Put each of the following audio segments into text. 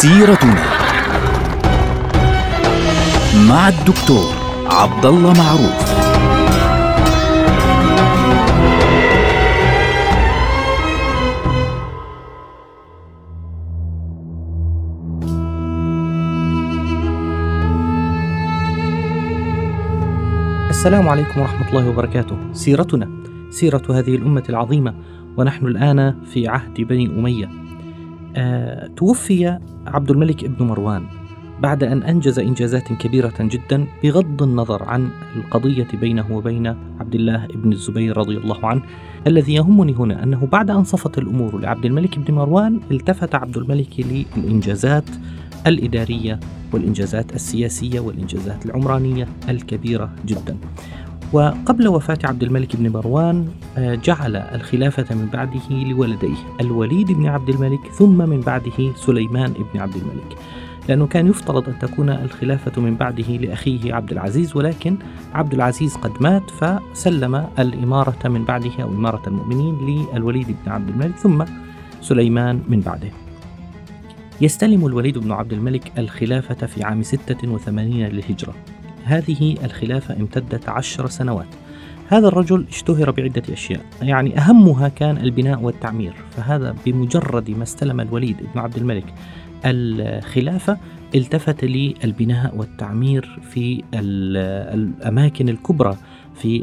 سيرتنا مع الدكتور عبد الله معروف السلام عليكم ورحمة الله وبركاته. سيرتنا سيرة هذه الأمة العظيمة ونحن الآن في عهد بني أمية. آه، توفي عبد الملك ابن مروان بعد أن أنجز إنجازات كبيرة جدا بغض النظر عن القضية بينه وبين عبد الله بن الزبير رضي الله عنه الذي يهمني هنا أنه بعد أن صفت الأمور لعبد الملك بن مروان التفت عبد الملك للإنجازات الإدارية والإنجازات السياسية والإنجازات العمرانية الكبيرة جدا. وقبل وفاة عبد الملك بن مروان آه، جعل الخلافة من بعده لولديه الوليد بن عبد الملك ثم من بعده سليمان بن عبد الملك. لأنه كان يفترض أن تكون الخلافة من بعده لأخيه عبد العزيز ولكن عبد العزيز قد مات فسلم الإمارة من بعده أو إمارة المؤمنين للوليد بن عبد الملك ثم سليمان من بعده. يستلم الوليد بن عبد الملك الخلافة في عام 86 للهجرة. هذه الخلافة امتدت عشر سنوات. هذا الرجل اشتهر بعدة أشياء يعني أهمها كان البناء والتعمير فهذا بمجرد ما استلم الوليد بن عبد الملك الخلافة التفت للبناء والتعمير في الأماكن الكبرى في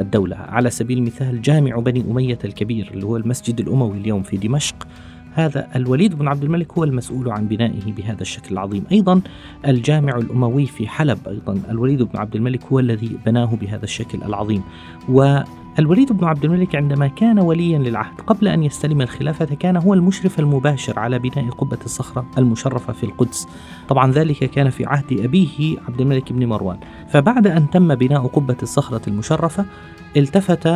الدولة. على سبيل المثال جامع بني أمية الكبير اللي هو المسجد الأموي اليوم في دمشق هذا الوليد بن عبد الملك هو المسؤول عن بنائه بهذا الشكل العظيم. أيضا الجامع الأموي في حلب أيضا الوليد بن عبد الملك هو الذي بناه بهذا الشكل العظيم. و الوليد بن عبد الملك عندما كان وليا للعهد قبل أن يستلم الخلافة كان هو المشرف المباشر على بناء قبة الصخرة المشرفة في القدس. طبعا ذلك كان في عهد أبيه عبد الملك بن مروان. فبعد أن تم بناء قبة الصخرة المشرفة التفت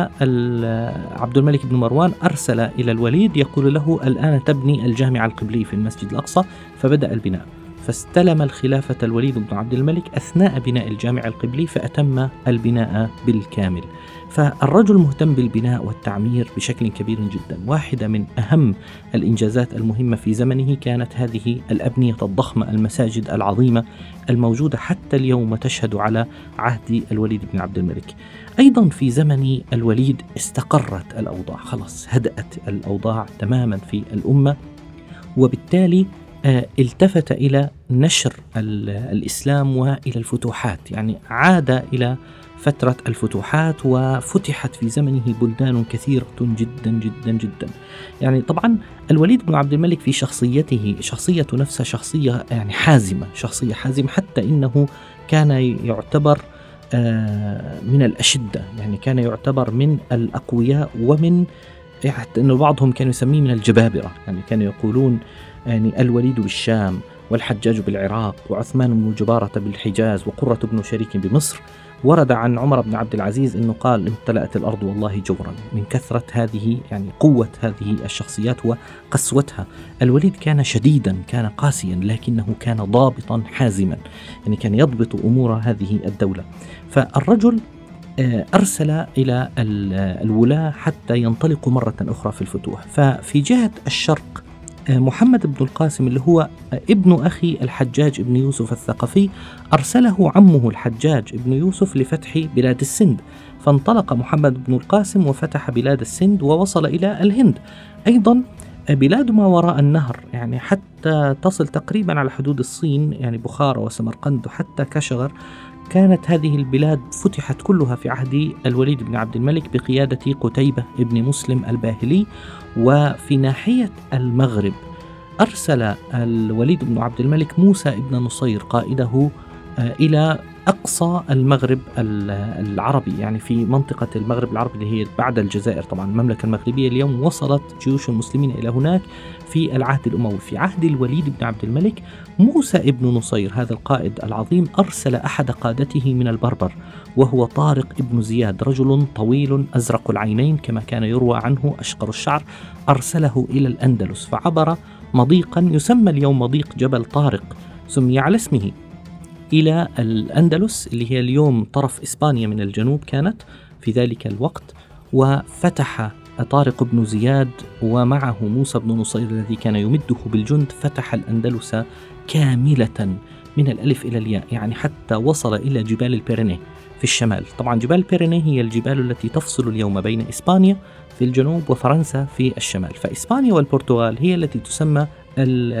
عبد الملك بن مروان أرسل إلى الوليد يقول له الآن تبني الجامع القبلي في المسجد الأقصى. فبدأ البناء. فاستلم الخلافة الوليد بن عبد الملك أثناء بناء الجامع القبلي فأتم البناء بالكامل. فالرجل مهتم بالبناء والتعمير بشكل كبير جدا. واحدة من أهم الإنجازات المهمة في زمنه كانت هذه الأبنية الضخمة المساجد العظيمة الموجودة حتى اليوم تشهد على عهد الوليد بن عبد الملك. أيضا في زمن الوليد استقرت الأوضاع خلاص هدأت الأوضاع تماما في الأمة وبالتالي التفت إلى نشر الإسلام وإلى الفتوحات. يعني عاد إلى فترة الفتوحات وفتحت في زمنه بلدان كثيرة جدا جدا جدا. يعني طبعا الوليد بن عبد الملك في شخصيته شخصية نفسه شخصية يعني حازمة شخصية حازمة حتى إنه كان يعتبر آه، من الأشدة. يعني كان يعتبر من الأقوياء ومن حتى أن بعضهم كانوا يسميه من الجبابرة. يعني كانوا يقولون يعني الوليد بالشام والحجاج بالعراق وعثمان بن جبارة بالحجاز وقرة بن شريك بمصر ورد عن عمر بن عبد العزيز إنه قال امتلأت الأرض والله جورا من كثرة هذه يعني قوة هذه الشخصيات وقسوتها. الوليد كان شديدا كان قاسيا لكنه كان ضابطا حازما يعني كان يضبط أمور هذه الدولة. فالرجل آه، أرسل إلى الولاة حتى ينطلقوا مرة أخرى في الفتوح. ففي جهة الشرق محمد بن القاسم اللي هو ابن أخي الحجاج بن يوسف الثقفي أرسله عمه الحجاج بن يوسف لفتح بلاد السند فانطلق محمد بن القاسم وفتح بلاد السند ووصل إلى الهند. أيضا بلاد ما وراء النهر يعني حتى تصل تقريبا على حدود الصين يعني بخارى وسمرقند وحتى كشغر كانت هذه البلاد فتحت كلها في عهد الوليد بن عبد الملك بقيادة قتيبة بن مسلم الباهلي وفي ناحية المغرب أرسل الوليد بن عبد الملك موسى بن نصير قائده آه، إلى أقصى المغرب العربي يعني في منطقة المغرب العربي اللي هي بعد الجزائر طبعا المملكة المغربية اليوم وصلت جيوش المسلمين إلى هناك في العهد الأموي في عهد الوليد بن عبد الملك موسى ابن نصير هذا القائد العظيم أرسل أحد قادته من البربر وهو طارق ابن زياد رجل طويل أزرق العينين كما كان يروى عنه أشقر الشعر أرسله إلى الأندلس فعبر مضيقا يسمى اليوم مضيق جبل طارق سمي على اسمه. إلى الأندلس اللي هي اليوم طرف إسبانيا من الجنوب كانت في ذلك الوقت وفتح طارق بن زياد ومعه موسى بن نصير الذي كان يمده بالجند فتح الأندلس كاملة من الألف إلى الياء يعني حتى وصل إلى جبال البيرينيه في الشمال. طبعا جبال بيرينيه هي الجبال التي تفصل اليوم بين إسبانيا في الجنوب وفرنسا في الشمال. فإسبانيا والبرتغال هي التي تسمى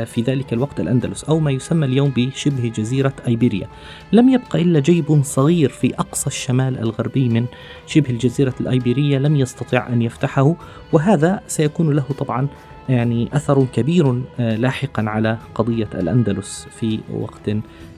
في ذلك الوقت الأندلس أو ما يسمى اليوم بشبه جزيرة أيبيريا. لم يبقى إلا جيب صغير في أقصى الشمال الغربي من شبه الجزيرة الأيبيرية لم يستطع أن يفتحه وهذا سيكون له طبعا يعني أثر كبير آه، لاحقا على قضية الأندلس في وقت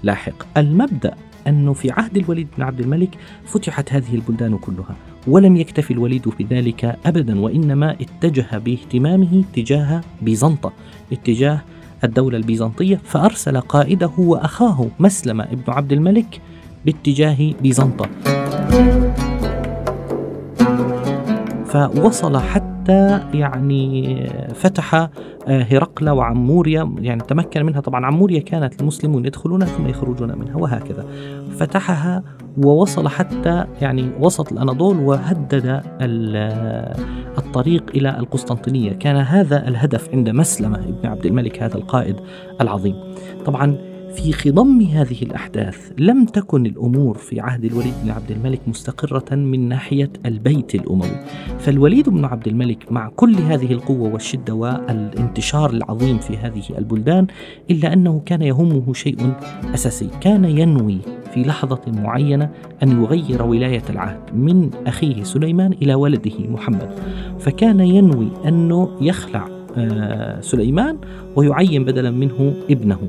لاحق. المبدأ أنه في عهد الوليد بن عبد الملك فتحت هذه البلدان كلها ولم يكتفي الوليد بذلك أبدا وإنما اتجه باهتمامه تجاه بيزنطة اتجاه الدولة البيزنطية فأرسل قائده وأخاه مسلم ابن عبد الملك باتجاه بيزنطة. فوصل حتى يعني فتح آه، هرقل وعموريا يعني تمكن منها. طبعا عموريا كانت المسلمون يدخلونها ثم يخرجون منها وهكذا. فتحها ووصل حتى يعني وسط الأناضول وهدد الطريق إلى القسطنطينية. كان هذا الهدف عند مسلمة ابن عبد الملك هذا القائد العظيم. طبعا في خضم هذه الأحداث لم تكن الأمور في عهد الوليد بن عبد الملك مستقرة من ناحية البيت الأموي. فالوليد بن عبد الملك مع كل هذه القوة والشدة والانتشار العظيم في هذه البلدان إلا أنه كان يهمه شيء أساسي. كان ينوي في لحظة معينة أن يغير ولاية العهد من أخيه سليمان إلى ولده محمد. فكان ينوي أنه يخلع آه، سليمان ويعين بدلا منه ابنه.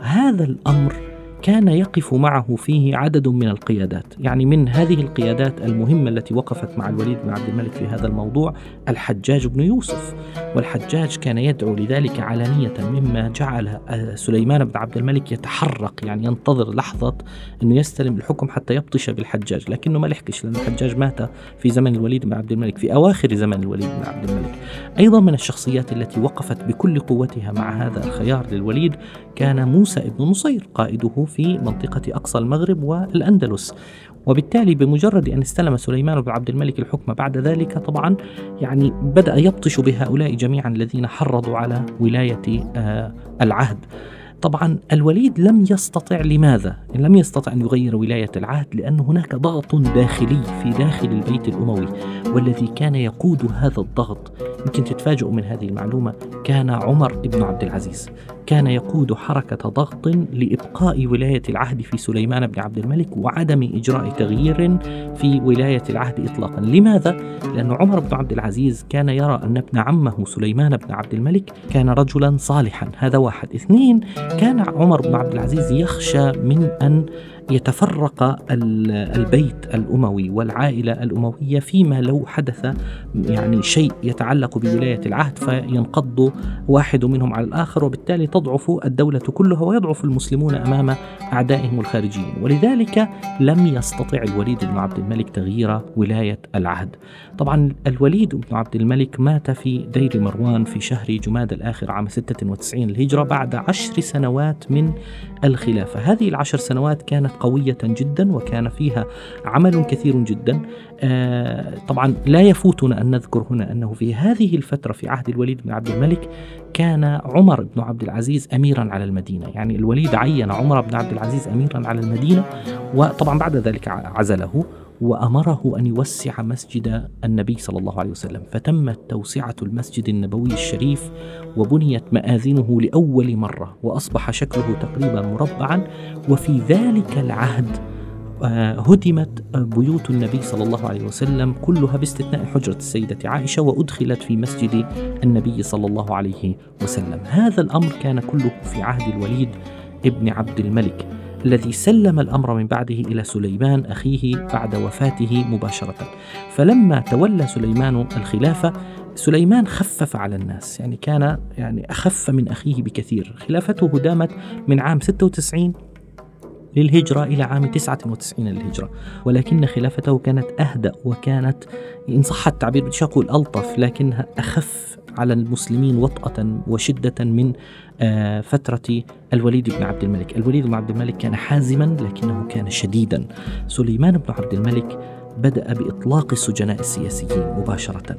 هذا الأمر. كان يقف معه فيه عدد من القيادات. يعني من هذه القيادات المهمة التي وقفت مع الوليد بن عبد الملك في هذا الموضوع الحجاج بن يوسف. والحجاج كان يدعو لذلك علانية مما جعل سليمان بن عبد الملك يتحرق يعني ينتظر لحظة أنه يستلم الحكم حتى يبطش بالحجاج. لكنه ما لحقش لأن الحجاج مات في زمن الوليد بن عبد الملك في أواخر زمن الوليد بن عبد الملك. أيضا من الشخصيات التي وقفت بكل قوتها مع هذا الخيار للوليد كان موسى بن نصير قائده في منطقة أقصى المغرب والأندلس. وبالتالي بمجرد أن استلم سليمان بن عبد الملك الحكم بعد ذلك طبعا يعني بدأ يبطش بهؤلاء جميعا الذين حرضوا على ولاية آه، العهد. طبعا الوليد لم يستطع لماذا؟ لم يستطع أن يغير ولاية العهد لأن هناك ضغط داخلي في داخل البيت الأموي. والذي كان يقود هذا الضغط يمكن تتفاجئوا من هذه المعلومة كان عمر بن عبد العزيز. كان يقود حركة ضغط لإبقاء ولاية العهد في سليمان بن عبد الملك وعدم إجراء تغيير في ولاية العهد إطلاقا. لماذا؟ لأن عمر بن عبد العزيز كان يرى أن ابن عمه سليمان بن عبد الملك كان رجلا صالحا. هذا واحد. اثنين كان عمر بن عبد العزيز يخشى من أن يتفرق البيت الأموي والعائلة الأموية فيما لو حدث يعني شيء يتعلق بولاية العهد فينقض واحد منهم على الآخر وبالتالي تضعف الدولة كلها ويضعف المسلمون أمام أعدائهم الخارجيين. ولذلك لم يستطع الوليد بن عبد الملك تغيير ولاية العهد. طبعا الوليد بن عبد الملك مات في دير مروان في شهر جماد الآخر عام 96 الهجرة بعد عشر سنوات من الخلافة. هذه العشر سنوات كانت قوية جدا وكان فيها عمل كثير جدا. آه طبعا لا يفوتنا أن نذكر هنا أنه في هذه الفترة في عهد الوليد بن عبد الملك كان عمر بن عبد العزيز أميرا على المدينة. يعني الوليد عين عمر بن عبد العزيز أميرا على المدينة وطبعا بعد ذلك عزله. وأمره أن يوسع مسجد النبي صلى الله عليه وسلم. فتمت توسعة المسجد النبوي الشريف وبنيت مآذنه لأول مرة وأصبح شكله تقريبا مربعا. وفي ذلك العهد آه، هدمت بيوت النبي صلى الله عليه وسلم كلها باستثناء حجرة السيدة عائشة وأدخلت في مسجد النبي صلى الله عليه وسلم. هذا الأمر كان كله في عهد الوليد ابن عبد الملك. الذي سلم الأمر من بعده إلى سليمان أخيه بعد وفاته مباشرة. فلما تولى سليمان الخلافة سليمان خفف على الناس يعني كان يعني أخف من أخيه بكثير. خلافته دامت من عام 96 للهجرة إلى عام 99 للهجرة. ولكن خلافته كانت أهدأ وكانت إن صح التعبير بدي أقول ألطف لكنها أخف على المسلمين وطأة وشدة من آه، فترة الوليد بن عبد الملك. الوليد بن عبد الملك كان حازما لكنه كان شديدا. سليمان بن عبد الملك بدأ بإطلاق السجناء السياسيين مباشرة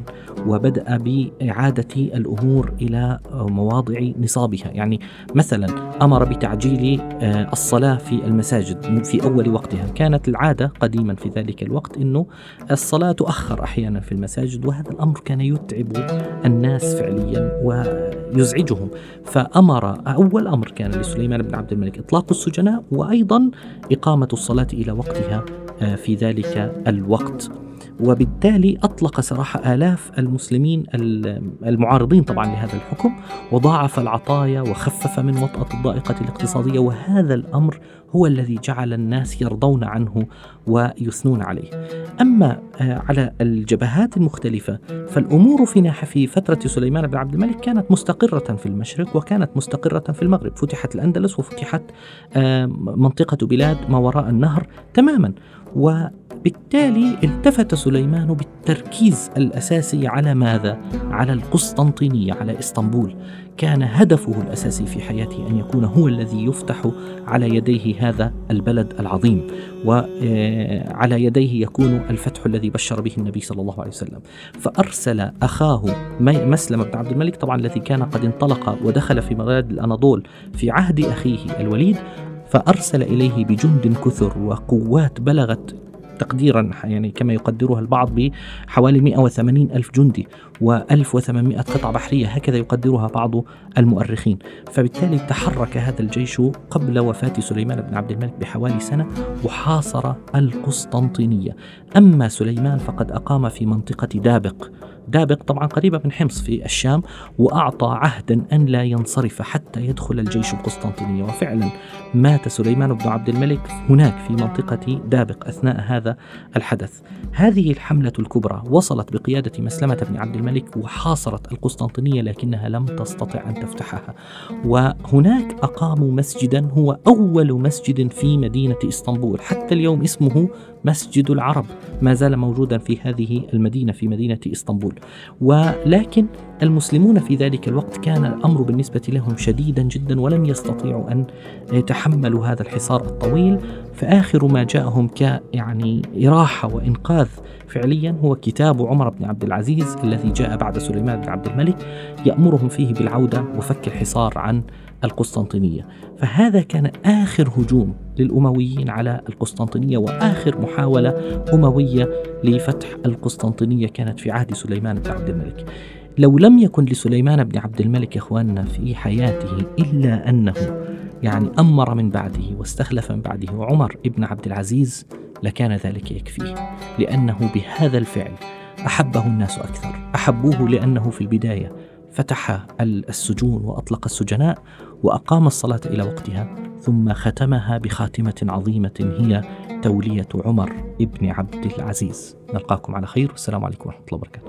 وبدأ بإعادة الأمور إلى مواضع نصابها. يعني مثلا أمر بتعجيل آه، الصلاة في المساجد في أول وقتها. كانت العادة قديما في ذلك الوقت أنه الصلاة تؤخر أحيانا في المساجد وهذا الأمر كان يتعب الناس فعليا ويزعجهم. فأمر أول أمر كان لسليمان بن عبد الملك إطلاق السجناء وأيضا إقامة الصلاة إلى وقتها في ذلك الوقت. وبالتالي أطلق سراح آلاف المسلمين المعارضين طبعا لهذا الحكم وضاعف العطايا وخفف من وطأة الضائقة الاقتصادية وهذا الأمر هو الذي جعل الناس يرضون عنه ويثنون عليه. أما آه، على الجبهات المختلفة فالأمور في في فترة سليمان بن عبد الملك كانت مستقرة في المشرق وكانت مستقرة في المغرب. فتحت الأندلس وفتحت آه، منطقة بلاد ما وراء النهر تماما. وبالتالي التفت سليمان بالتركيز الأساسي على ماذا؟ على القسطنطينية على إسطنبول. كان هدفه الأساسي في حياته أن يكون هو الذي يفتح على يديه هذا البلد العظيم وعلى آه، يديه يكون الفتح الذي بشر به النبي صلى الله عليه وسلم. فأرسل أخاه مسلم بن عبد الملك طبعا الذي كان قد انطلق ودخل في بلاد الأناضول في عهد أخيه الوليد فأرسل إليه بجند كثر وقوات بلغت تقديرا يعني كما يقدرها البعض بحوالي 180 ألف جندي و1800 قطعة بحرية هكذا يقدرها بعض المؤرخين. فبالتالي تحرك هذا الجيش قبل وفاة سليمان بن عبد الملك بحوالي سنة وحاصر القسطنطينية. أما سليمان فقد أقام في منطقة دابق. دابق طبعا قريبة من حمص في الشام وأعطى عهدا أن لا ينصرف حتى يدخل الجيش القسطنطينية وفعلا مات سليمان بن عبد الملك هناك في منطقة دابق أثناء هذا الحدث. هذه الحملة الكبرى وصلت بقيادة مسلمة بن عبد الملك وحاصرت القسطنطينية لكنها لم تستطع أن تفتحها. وهناك أقاموا مسجدا هو أول مسجد في مدينة إسطنبول. حتى اليوم اسمه مسجد العرب ما زال موجودا في هذه المدينة في مدينة إسطنبول. ولكن المسلمون في ذلك الوقت كان الأمر بالنسبة لهم شديدا جدا ولم يستطيعوا أن يتحملوا هذا الحصار الطويل. فآخر ما جاءهم ك يعني إراحة وإنقاذ فعليا هو كتاب عمر بن عبد العزيز الذي جاء بعد سليمان بن عبد الملك يأمرهم فيه بالعودة وفك الحصار عن القسطنطينية. فهذا كان آخر هجوم للأمويين على القسطنطينية وآخر محاولة أموية لفتح القسطنطينية كانت في عهد سليمان بن عبد الملك. لو لم يكن لسليمان بن عبد الملك يا إخواننا في حياته إلا أنه يعني أمر من بعده واستخلف من بعده عمر بن عبد العزيز لكان ذلك يكفيه لأنه بهذا الفعل أحبه الناس أكثر أحبوه لأنه في البداية فتح السجون وأطلق السجناء وأقام الصلاة إلى وقتها ثم ختمها بخاتمة عظيمة هي تولية عمر بن عبد العزيز. نلقاكم على خير والسلام عليكم ورحمة الله وبركاته.